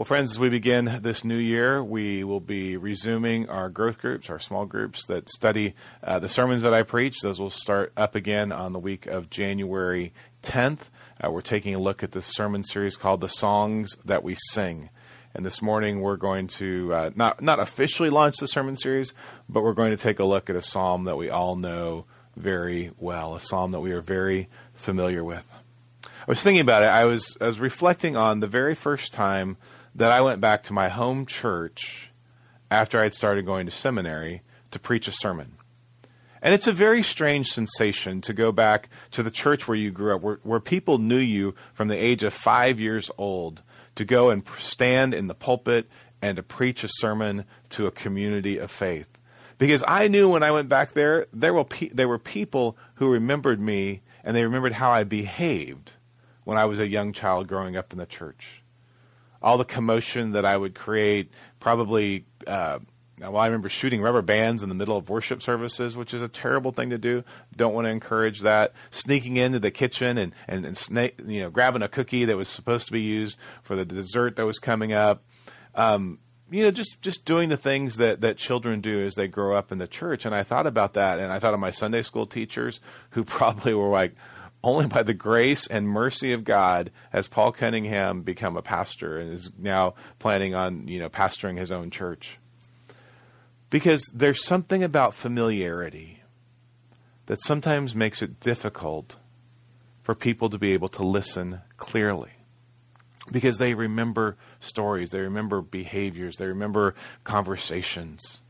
Well, friends, as we begin this new year, we will be resuming our growth groups, our small groups that study uh, the sermons that I preach. Those will start up again on the week of January 10th. Uh, we're taking a look at this sermon series called The Songs That We Sing. And this morning we're going to uh, not, not officially launch the sermon series, but we're going to take a look at a psalm that we all know very well, a psalm that we are very familiar with. I was thinking about it. I was, I was reflecting on the very first time that I went back to my home church after I'd started going to seminary to preach a sermon. And it's a very strange sensation to go back to the church where you grew up, where, where people knew you from the age of five years old, to go and stand in the pulpit and to preach a sermon to a community of faith. Because I knew when I went back there, there were, pe- there were people who remembered me and they remembered how I behaved when I was a young child growing up in the church all the commotion that I would create, probably. Uh, well, I remember shooting rubber bands in the middle of worship services, which is a terrible thing to do. Don't want to encourage that. Sneaking into the kitchen and, and, and snake, you know, grabbing a cookie that was supposed to be used for the dessert that was coming up. Um, you know, just just doing the things that that children do as they grow up in the church. And I thought about that, and I thought of my Sunday school teachers who probably were like, only by the grace and mercy of God has Paul Cunningham become a pastor and is now planning on, you know, pastoring his own church. Because there's something about familiarity that sometimes makes it difficult for people to be able to listen clearly. Because they remember stories, they remember behaviors, they remember conversations.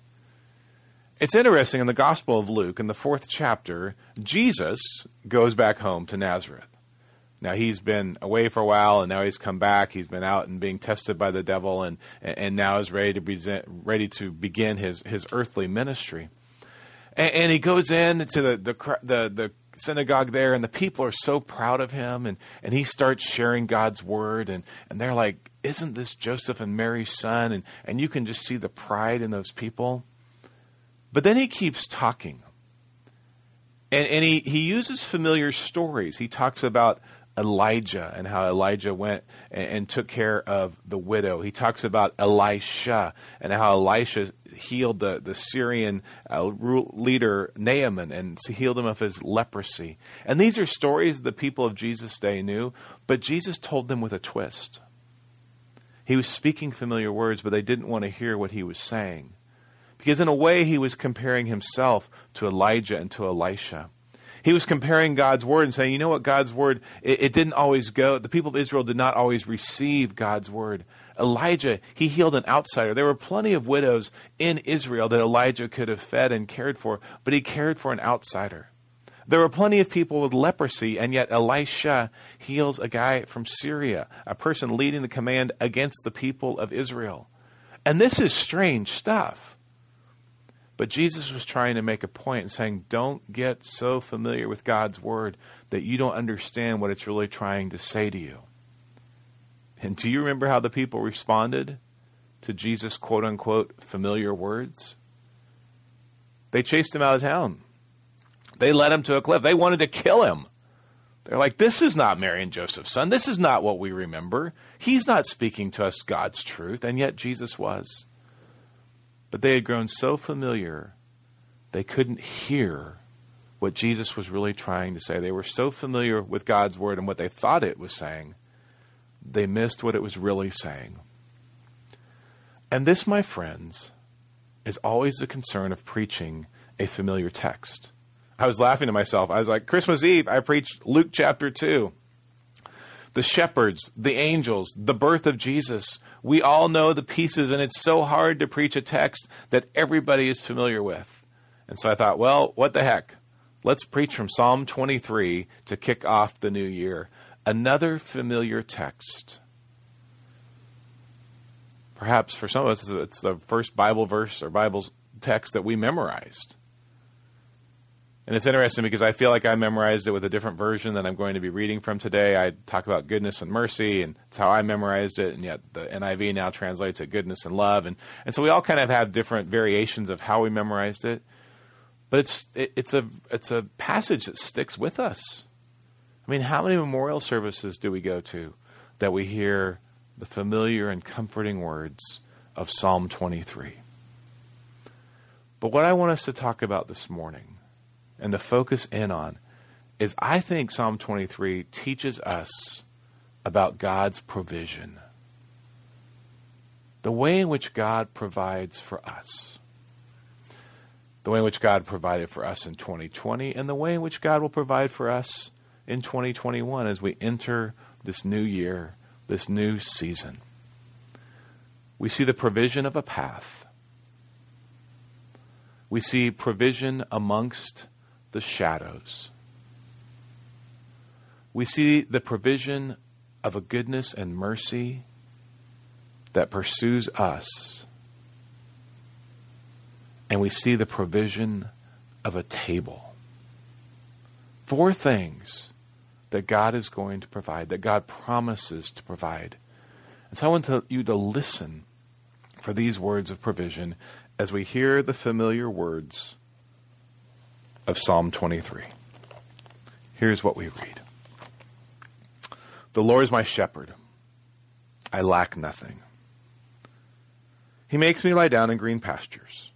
It's interesting in the Gospel of Luke, in the fourth chapter, Jesus goes back home to Nazareth. Now he's been away for a while, and now he's come back. He's been out and being tested by the devil, and and now is ready to present, ready to begin his his earthly ministry. And, and he goes in to the, the the the synagogue there, and the people are so proud of him, and and he starts sharing God's word, and and they're like, "Isn't this Joseph and Mary's son?" And and you can just see the pride in those people. But then he keeps talking. And, and he, he uses familiar stories. He talks about Elijah and how Elijah went and, and, took care of the widow. He talks about Elisha and how Elisha healed the, the Syrian uh, leader Naaman and healed him of his leprosy. And these are stories the people of Jesus' day knew, but Jesus told them with a twist. He was speaking familiar words, but they didn't want to hear what he was saying. Because in a way, he was comparing himself to Elijah and to Elisha. He was comparing God's word and saying, you know what, God's word, it, it, didn't always go. The people of Israel did not always receive God's word. Elijah, he healed an outsider. There were plenty of widows in Israel that Elijah could have fed and cared for, but he cared for an outsider. There were plenty of people with leprosy, and yet Elisha heals a guy from Syria, a person leading the command against the people of Israel. And this is strange stuff. But Jesus was trying to make a point and saying, don't get so familiar with God's word that you don't understand what it's really trying to say to you. And do you remember how the people responded to Jesus' quote unquote familiar words? They chased him out of town. They led him to a cliff. They wanted to kill him. They're like, this is not Mary and Joseph's son. This is not what we remember. He's not speaking to us God's truth. And yet Jesus was. But they had grown so familiar, they couldn't hear what Jesus was really trying to say. They were so familiar with God's word and what they thought it was saying, they missed what it was really saying. And this, my friends, is always the concern of preaching a familiar text. I was laughing to myself. I was like, Christmas Eve, I preached Luke chapter 2. The shepherds, the angels, the birth of Jesus, we all know the pieces, and it's so hard to preach a text that everybody is familiar with. And so I thought, well, what the heck? Let's preach from Psalm 23 to kick off the new year. Another familiar text. Perhaps for some of us, it's the first Bible verse or Bible text that we memorized. And it's interesting because I feel like I memorized it with a different version than I'm going to be reading from today. I talk about goodness and mercy, and it's how I memorized it, and yet the NIV now translates it goodness and love. And, and so we all kind of have different variations of how we memorized it. But it's, it, it's, a, it's a passage that sticks with us. I mean, how many memorial services do we go to that we hear the familiar and comforting words of Psalm 23. But what I want us to talk about this morning and to focus in on is I think Psalm 23 teaches us about God's provision. The way in which God provides for us. The way in which God provided for us in 2020, and the way in which God will provide for us in 2021 as we enter this new year, this new season. We see the provision of a path. We see provision amongst the shadows. We see the provision of a goodness and mercy that pursues us. And we see the provision of a table. Four things that God is going to provide, that God promises to provide. And so I want to, you to listen for these words of provision as we hear the familiar words of Psalm 23. Here's what we read The Lord is my shepherd, I lack nothing. He makes me lie down in green pastures.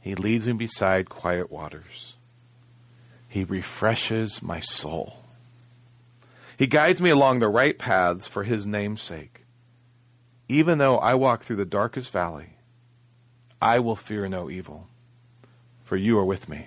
He leads me beside quiet waters. He refreshes my soul. He guides me along the right paths for his name's sake. Even though I walk through the darkest valley, I will fear no evil, for you are with me.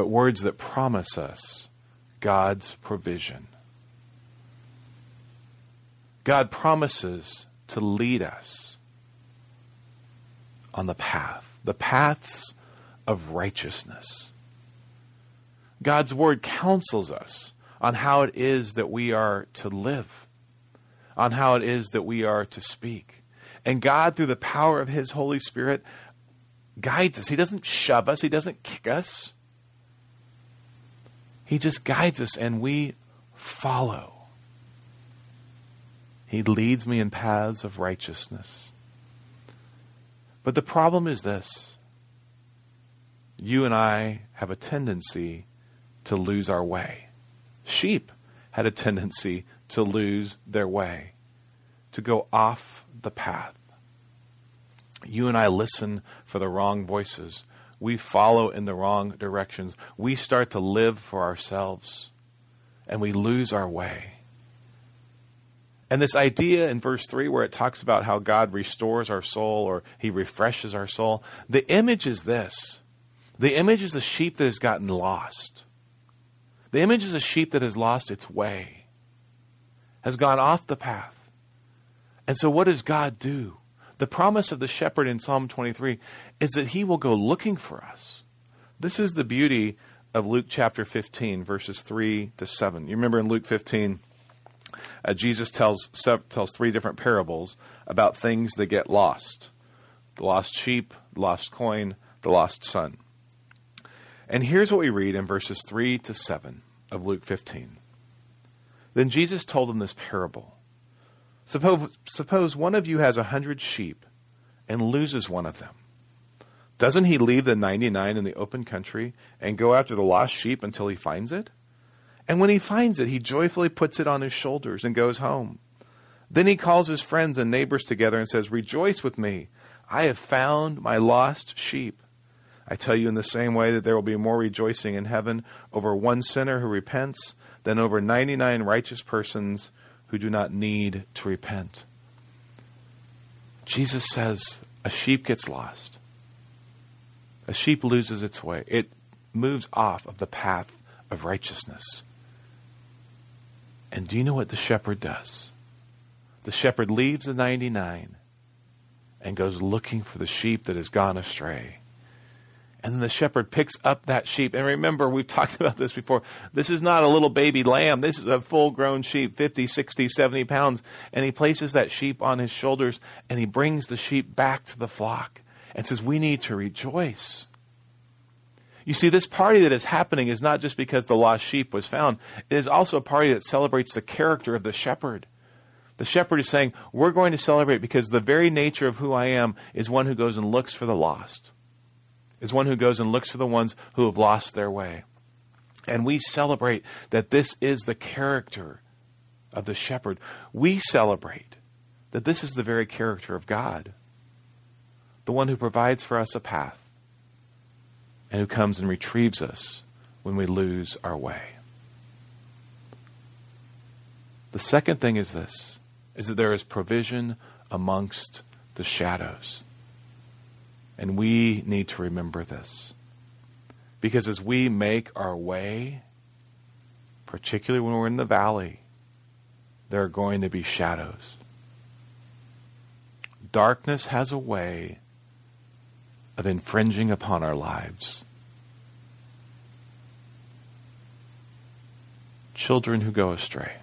but words that promise us God's provision. God promises to lead us on the path, the paths of righteousness. God's word counsels us on how it is that we are to live, on how it is that we are to speak. And God, through the power of His Holy Spirit, guides us. He doesn't shove us, He doesn't kick us. He just guides us and we follow. He leads me in paths of righteousness. But the problem is this you and I have a tendency to lose our way. Sheep had a tendency to lose their way, to go off the path. You and I listen for the wrong voices we follow in the wrong directions. We start to live for ourselves and we lose our way. And this idea in verse 3 where it talks about how God restores our soul or he refreshes our soul, the image is this. The image is a sheep that has gotten lost. The image is a sheep that has lost its way, has gone off the path. And so, what does God do? The promise of the shepherd in Psalm 23 is that he will go looking for us. This is the beauty of Luke chapter 15, verses 3 to 7. You remember in Luke 15, uh, Jesus tells, tells three different parables about things that get lost the lost sheep, the lost coin, the lost son. And here's what we read in verses 3 to 7 of Luke 15. Then Jesus told them this parable. Suppose, suppose one of you has a hundred sheep and loses one of them. Doesn't he leave the 99 in the open country and go after the lost sheep until he finds it? And when he finds it, he joyfully puts it on his shoulders and goes home. Then he calls his friends and neighbors together and says, Rejoice with me. I have found my lost sheep. I tell you in the same way that there will be more rejoicing in heaven over one sinner who repents than over 99 righteous persons who do not need to repent. Jesus says a sheep gets lost. A sheep loses its way. It moves off of the path of righteousness. And do you know what the shepherd does? The shepherd leaves the 99 and goes looking for the sheep that has gone astray. And the shepherd picks up that sheep. And remember, we've talked about this before. This is not a little baby lamb. This is a full grown sheep, 50, 60, 70 pounds. And he places that sheep on his shoulders and he brings the sheep back to the flock and says, We need to rejoice. You see, this party that is happening is not just because the lost sheep was found, it is also a party that celebrates the character of the shepherd. The shepherd is saying, We're going to celebrate because the very nature of who I am is one who goes and looks for the lost is one who goes and looks for the ones who have lost their way. And we celebrate that this is the character of the shepherd. We celebrate that this is the very character of God, the one who provides for us a path and who comes and retrieves us when we lose our way. The second thing is this is that there is provision amongst the shadows. And we need to remember this. Because as we make our way, particularly when we're in the valley, there are going to be shadows. Darkness has a way of infringing upon our lives. Children who go astray,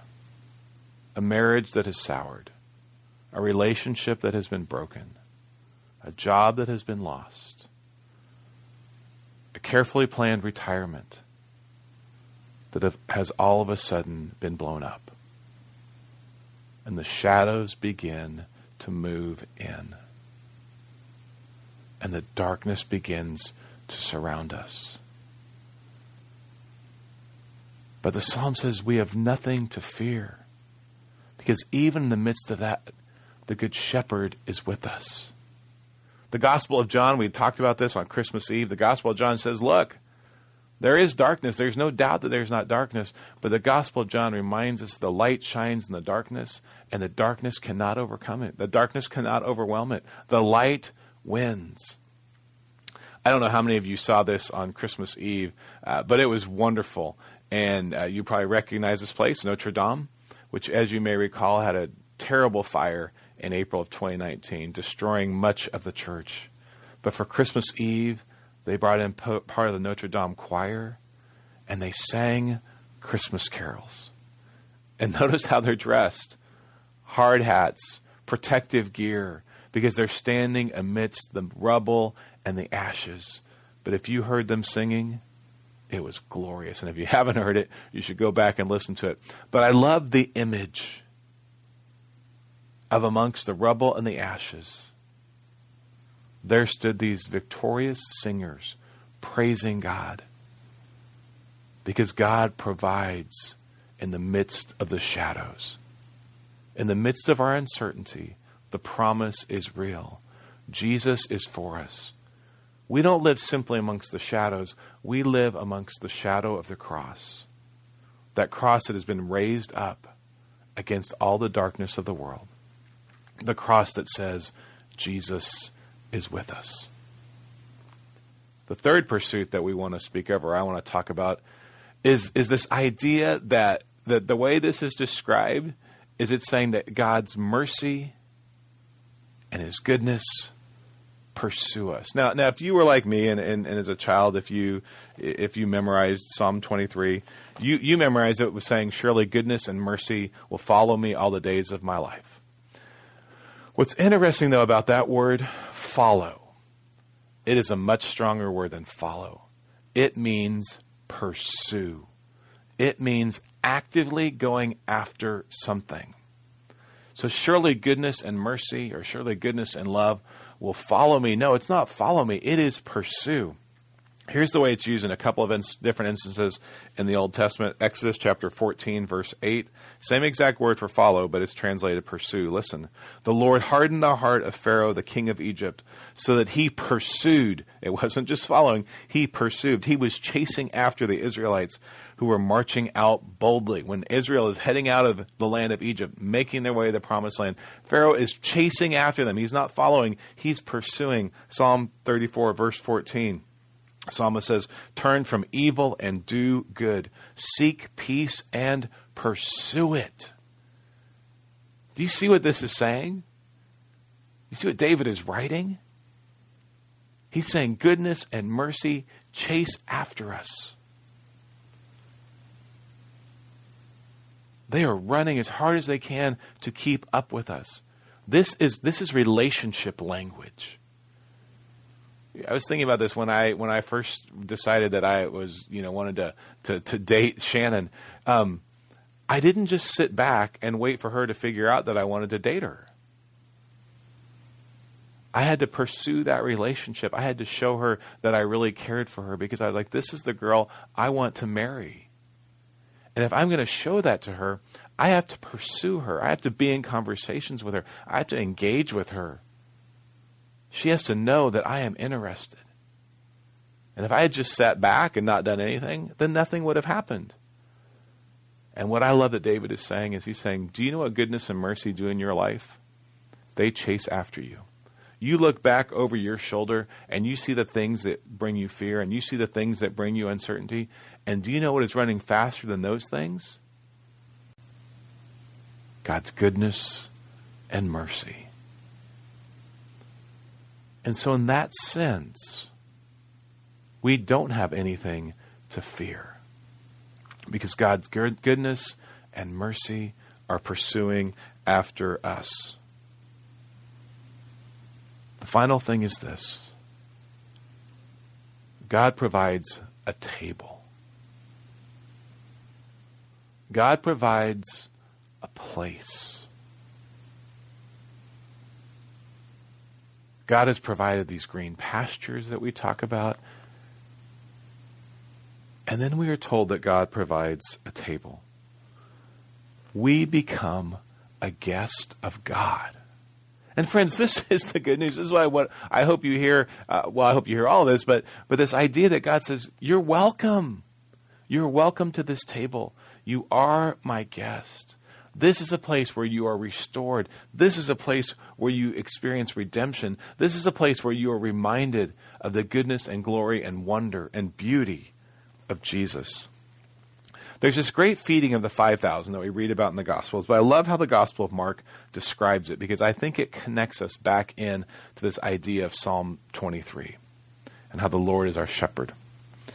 a marriage that has soured, a relationship that has been broken, a job that has been lost, a carefully planned retirement that has all of a sudden been blown up. And the shadows begin to move in. And the darkness begins to surround us. But the psalm says we have nothing to fear. Because even in the midst of that, the Good Shepherd is with us. The Gospel of John, we talked about this on Christmas Eve. The Gospel of John says, look, there is darkness. There's no doubt that there's not darkness. But the Gospel of John reminds us the light shines in the darkness, and the darkness cannot overcome it. The darkness cannot overwhelm it. The light wins. I don't know how many of you saw this on Christmas Eve, uh, but it was wonderful. And uh, you probably recognize this place, Notre Dame, which, as you may recall, had a terrible fire in April of 2019, destroying much of the church. But for Christmas Eve, they brought in part of the Notre Dame choir and they sang Christmas carols. And notice how they're dressed hard hats, protective gear, because they're standing amidst the rubble and the ashes. But if you heard them singing, it was glorious. And if you haven't heard it, you should go back and listen to it. But I love the image of amongst the rubble and the ashes, there stood these victorious singers praising God because God provides in the midst of the shadows. In the midst of our uncertainty, the promise is real. Jesus is for us. We don't live simply amongst the shadows, we live amongst the shadow of the cross. That cross that has been raised up against all the darkness of the world the cross that says, Jesus is with us. The third pursuit that we want to speak of, or I want to talk about, is, is this idea that, that the way this is described is it's saying that God's mercy and his goodness pursue us. Now, now, if you were like me, and, and, and, as a child, if you if you memorized Psalm 23, you you memorized it with saying, "Surely goodness and mercy will follow me all the days of my life." What's interesting, though, about that word, follow, it is a much stronger word than follow. It means pursue, it means actively going after something. So, surely goodness and mercy, or surely goodness and love, will follow me. No, it's not follow me, it is pursue. Here's the way it's used in a couple of ins- different instances in the Old Testament. Exodus chapter 14, verse 8. Same exact word for follow, but it's translated pursue. Listen. The Lord hardened the heart of Pharaoh, the king of Egypt, so that he pursued. It wasn't just following, he pursued. He was chasing after the Israelites who were marching out boldly. When Israel is heading out of the land of Egypt, making their way to the promised land, Pharaoh is chasing after them. He's not following, he's pursuing. Psalm 34, verse 14. Psalmist says, Turn from evil and do good. Seek peace and pursue it. Do you see what this is saying? You see what David is writing? He's saying goodness and mercy chase after us. They are running as hard as they can to keep up with us. This is this is relationship language. I was thinking about this when I when I first decided that I was you know wanted to to, to date Shannon. Um, I didn't just sit back and wait for her to figure out that I wanted to date her. I had to pursue that relationship. I had to show her that I really cared for her because I was like, this is the girl I want to marry. And if I'm going to show that to her, I have to pursue her. I have to be in conversations with her. I have to engage with her. She has to know that I am interested. And if I had just sat back and not done anything, then nothing would have happened. And what I love that David is saying is he's saying, Do you know what goodness and mercy do in your life? They chase after you. You look back over your shoulder and you see the things that bring you fear and you see the things that bring you uncertainty. And do you know what is running faster than those things? God's goodness and mercy. And so, in that sense, we don't have anything to fear because God's goodness and mercy are pursuing after us. The final thing is this God provides a table, God provides a place. God has provided these green pastures that we talk about. And then we are told that God provides a table. We become a guest of God. And friends, this is the good news. This is why what I hope you hear. Uh, well, I hope you hear all this, but but this idea that God says you're welcome. You're welcome to this table. You are my guest. This is a place where you are restored. This is a place where you experience redemption. This is a place where you are reminded of the goodness and glory and wonder and beauty of Jesus. There's this great feeding of the 5,000 that we read about in the Gospels, but I love how the Gospel of Mark describes it because I think it connects us back in to this idea of Psalm 23 and how the Lord is our shepherd. It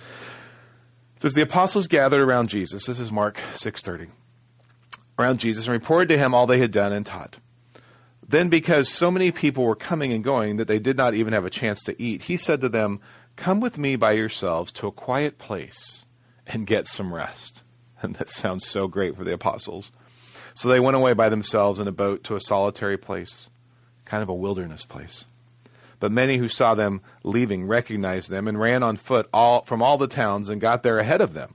says the apostles gathered around Jesus. This is Mark 6:30. Around Jesus and reported to him all they had done and taught. Then because so many people were coming and going that they did not even have a chance to eat, he said to them, "Come with me by yourselves to a quiet place and get some rest." And that sounds so great for the apostles. So they went away by themselves in a boat to a solitary place, kind of a wilderness place. But many who saw them leaving recognized them and ran on foot all, from all the towns and got there ahead of them.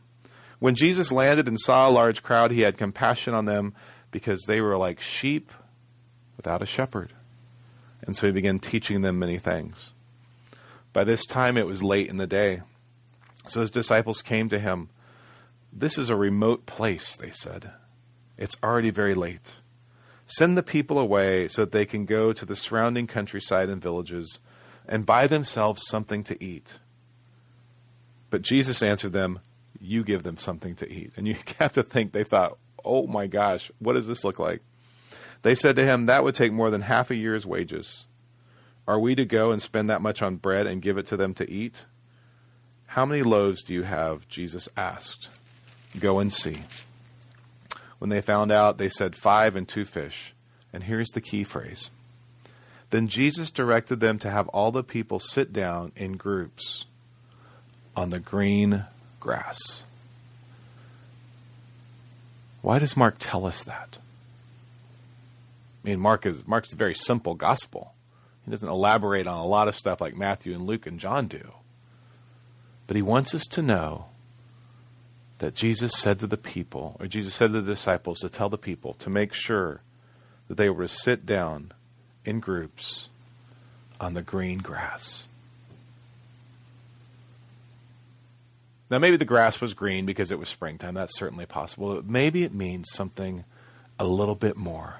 When Jesus landed and saw a large crowd, he had compassion on them because they were like sheep without a shepherd. And so he began teaching them many things. By this time it was late in the day. So his disciples came to him this is a remote place, they said. It's already very late. Send the people away so that they can go to the surrounding countryside and villages and buy themselves something to eat. But Jesus answered them, You give them something to eat. And you have to think they thought, Oh my gosh, what does this look like? They said to him, That would take more than half a year's wages. Are we to go and spend that much on bread and give it to them to eat? How many loaves do you have? Jesus asked. Go and see. When they found out, they said, Five and two fish. And here's the key phrase. Then Jesus directed them to have all the people sit down in groups on the green grass. Why does Mark tell us that? I mean, Mark is Mark's a very simple gospel. He doesn't elaborate on a lot of stuff like Matthew and Luke and John do. But he wants us to know that Jesus said to the people, or Jesus said to the disciples to tell the people to make sure that they were to sit down in groups on the green grass. Now, maybe the grass was green because it was springtime. That's certainly possible. But maybe it means something a little bit more.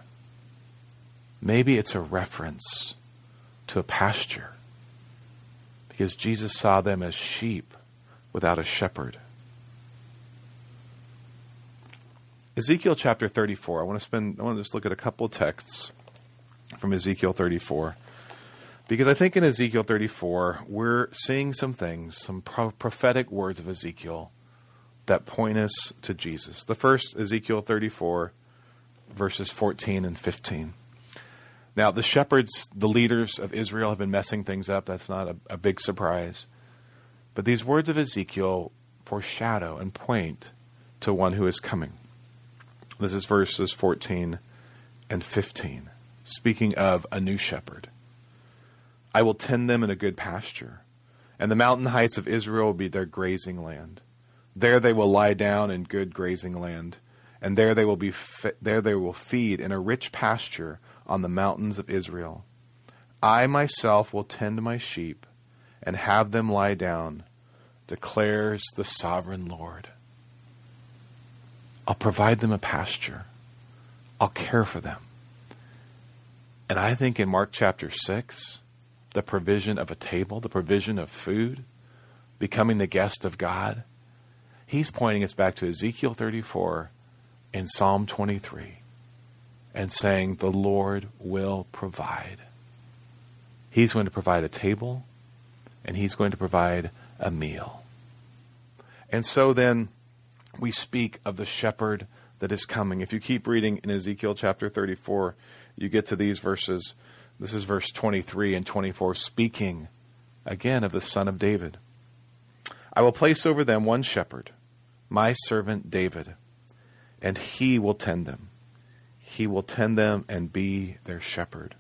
Maybe it's a reference to a pasture because Jesus saw them as sheep without a shepherd. Ezekiel chapter 34. I want to spend, I want to just look at a couple texts from Ezekiel 34. Because I think in Ezekiel 34, we're seeing some things, some pro- prophetic words of Ezekiel that point us to Jesus. The first, Ezekiel 34, verses 14 and 15. Now, the shepherds, the leaders of Israel, have been messing things up. That's not a, a big surprise. But these words of Ezekiel foreshadow and point to one who is coming. This is verses 14 and 15, speaking of a new shepherd. I will tend them in a good pasture, and the mountain heights of Israel will be their grazing land. There they will lie down in good grazing land, and there they will be there they will feed in a rich pasture on the mountains of Israel. I myself will tend my sheep and have them lie down, declares the sovereign Lord. I'll provide them a pasture. I'll care for them. And I think in Mark chapter 6, the provision of a table, the provision of food, becoming the guest of God, he's pointing us back to Ezekiel 34 and Psalm 23 and saying, The Lord will provide. He's going to provide a table and he's going to provide a meal. And so then we speak of the shepherd that is coming. If you keep reading in Ezekiel chapter 34, you get to these verses. This is verse 23 and 24, speaking again of the Son of David. I will place over them one shepherd, my servant David, and he will tend them. He will tend them and be their shepherd.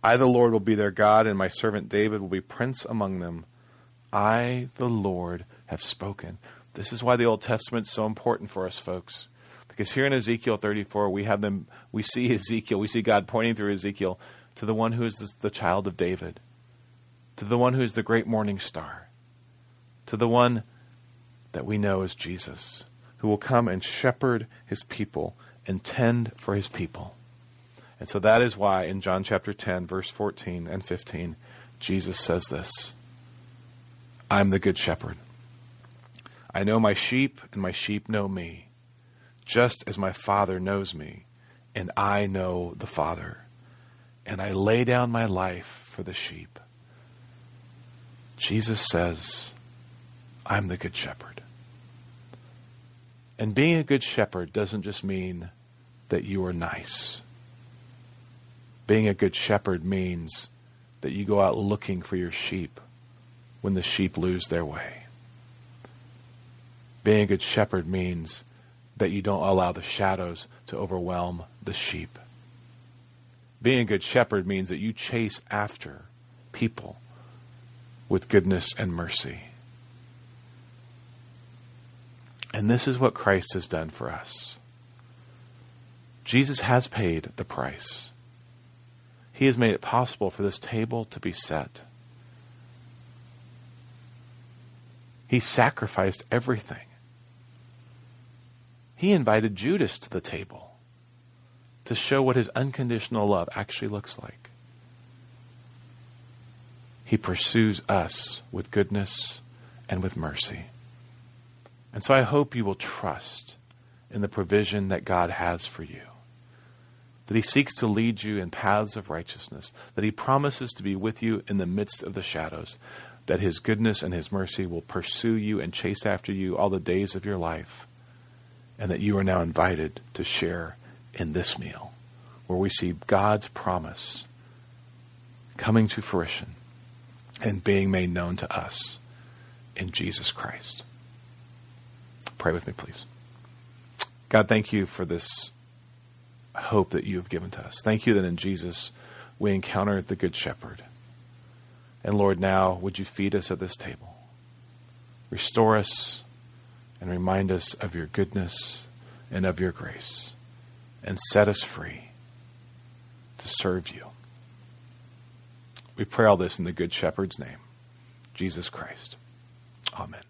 I, the Lord, will be their God, and my servant David will be prince among them. I, the Lord, have spoken. This is why the Old Testament is so important for us, folks. Because here in Ezekiel 34, we have them, we see Ezekiel, we see God pointing through Ezekiel to the one who is the, child of David, to the one who is the great morning star, to the one that we know as Jesus, who will come and shepherd his people and tend for his people. And so that is why in John chapter 10, verse 14 and 15, Jesus says this I'm the good shepherd. I know my sheep, and my sheep know me, just as my Father knows me, and I know the Father. And I lay down my life for the sheep. Jesus says, I'm the good shepherd. And being a good shepherd doesn't just mean that you are nice. Being a good shepherd means that you go out looking for your sheep when the sheep lose their way. Being a good shepherd means that you don't allow the shadows to overwhelm the sheep. Being a good shepherd means that you chase after people with goodness and mercy. And this is what Christ has done for us. Jesus has paid the price. He has made it possible for this table to be set. He sacrificed everything. He invited Judas to the table to show what his unconditional love actually looks like. He pursues us with goodness and with mercy. And so I hope you will trust in the provision that God has for you. That He seeks to lead you in paths of righteousness, that He promises to be with you in the midst of the shadows, that His goodness and His mercy will pursue you and chase after you all the days of your life and that you are now invited to share in this meal where we see God's promise coming to fruition and being made known to us in Jesus Christ. Pray with me, please. God, thank you for this hope that you have given to us. Thank you that in Jesus we encounter the Good Shepherd. And Lord, now would you feed us at this table? Restore us and remind us of your goodness and of your grace and set us free to serve you. We pray all this in the Good Shepherd's name, Jesus Christ. Amen.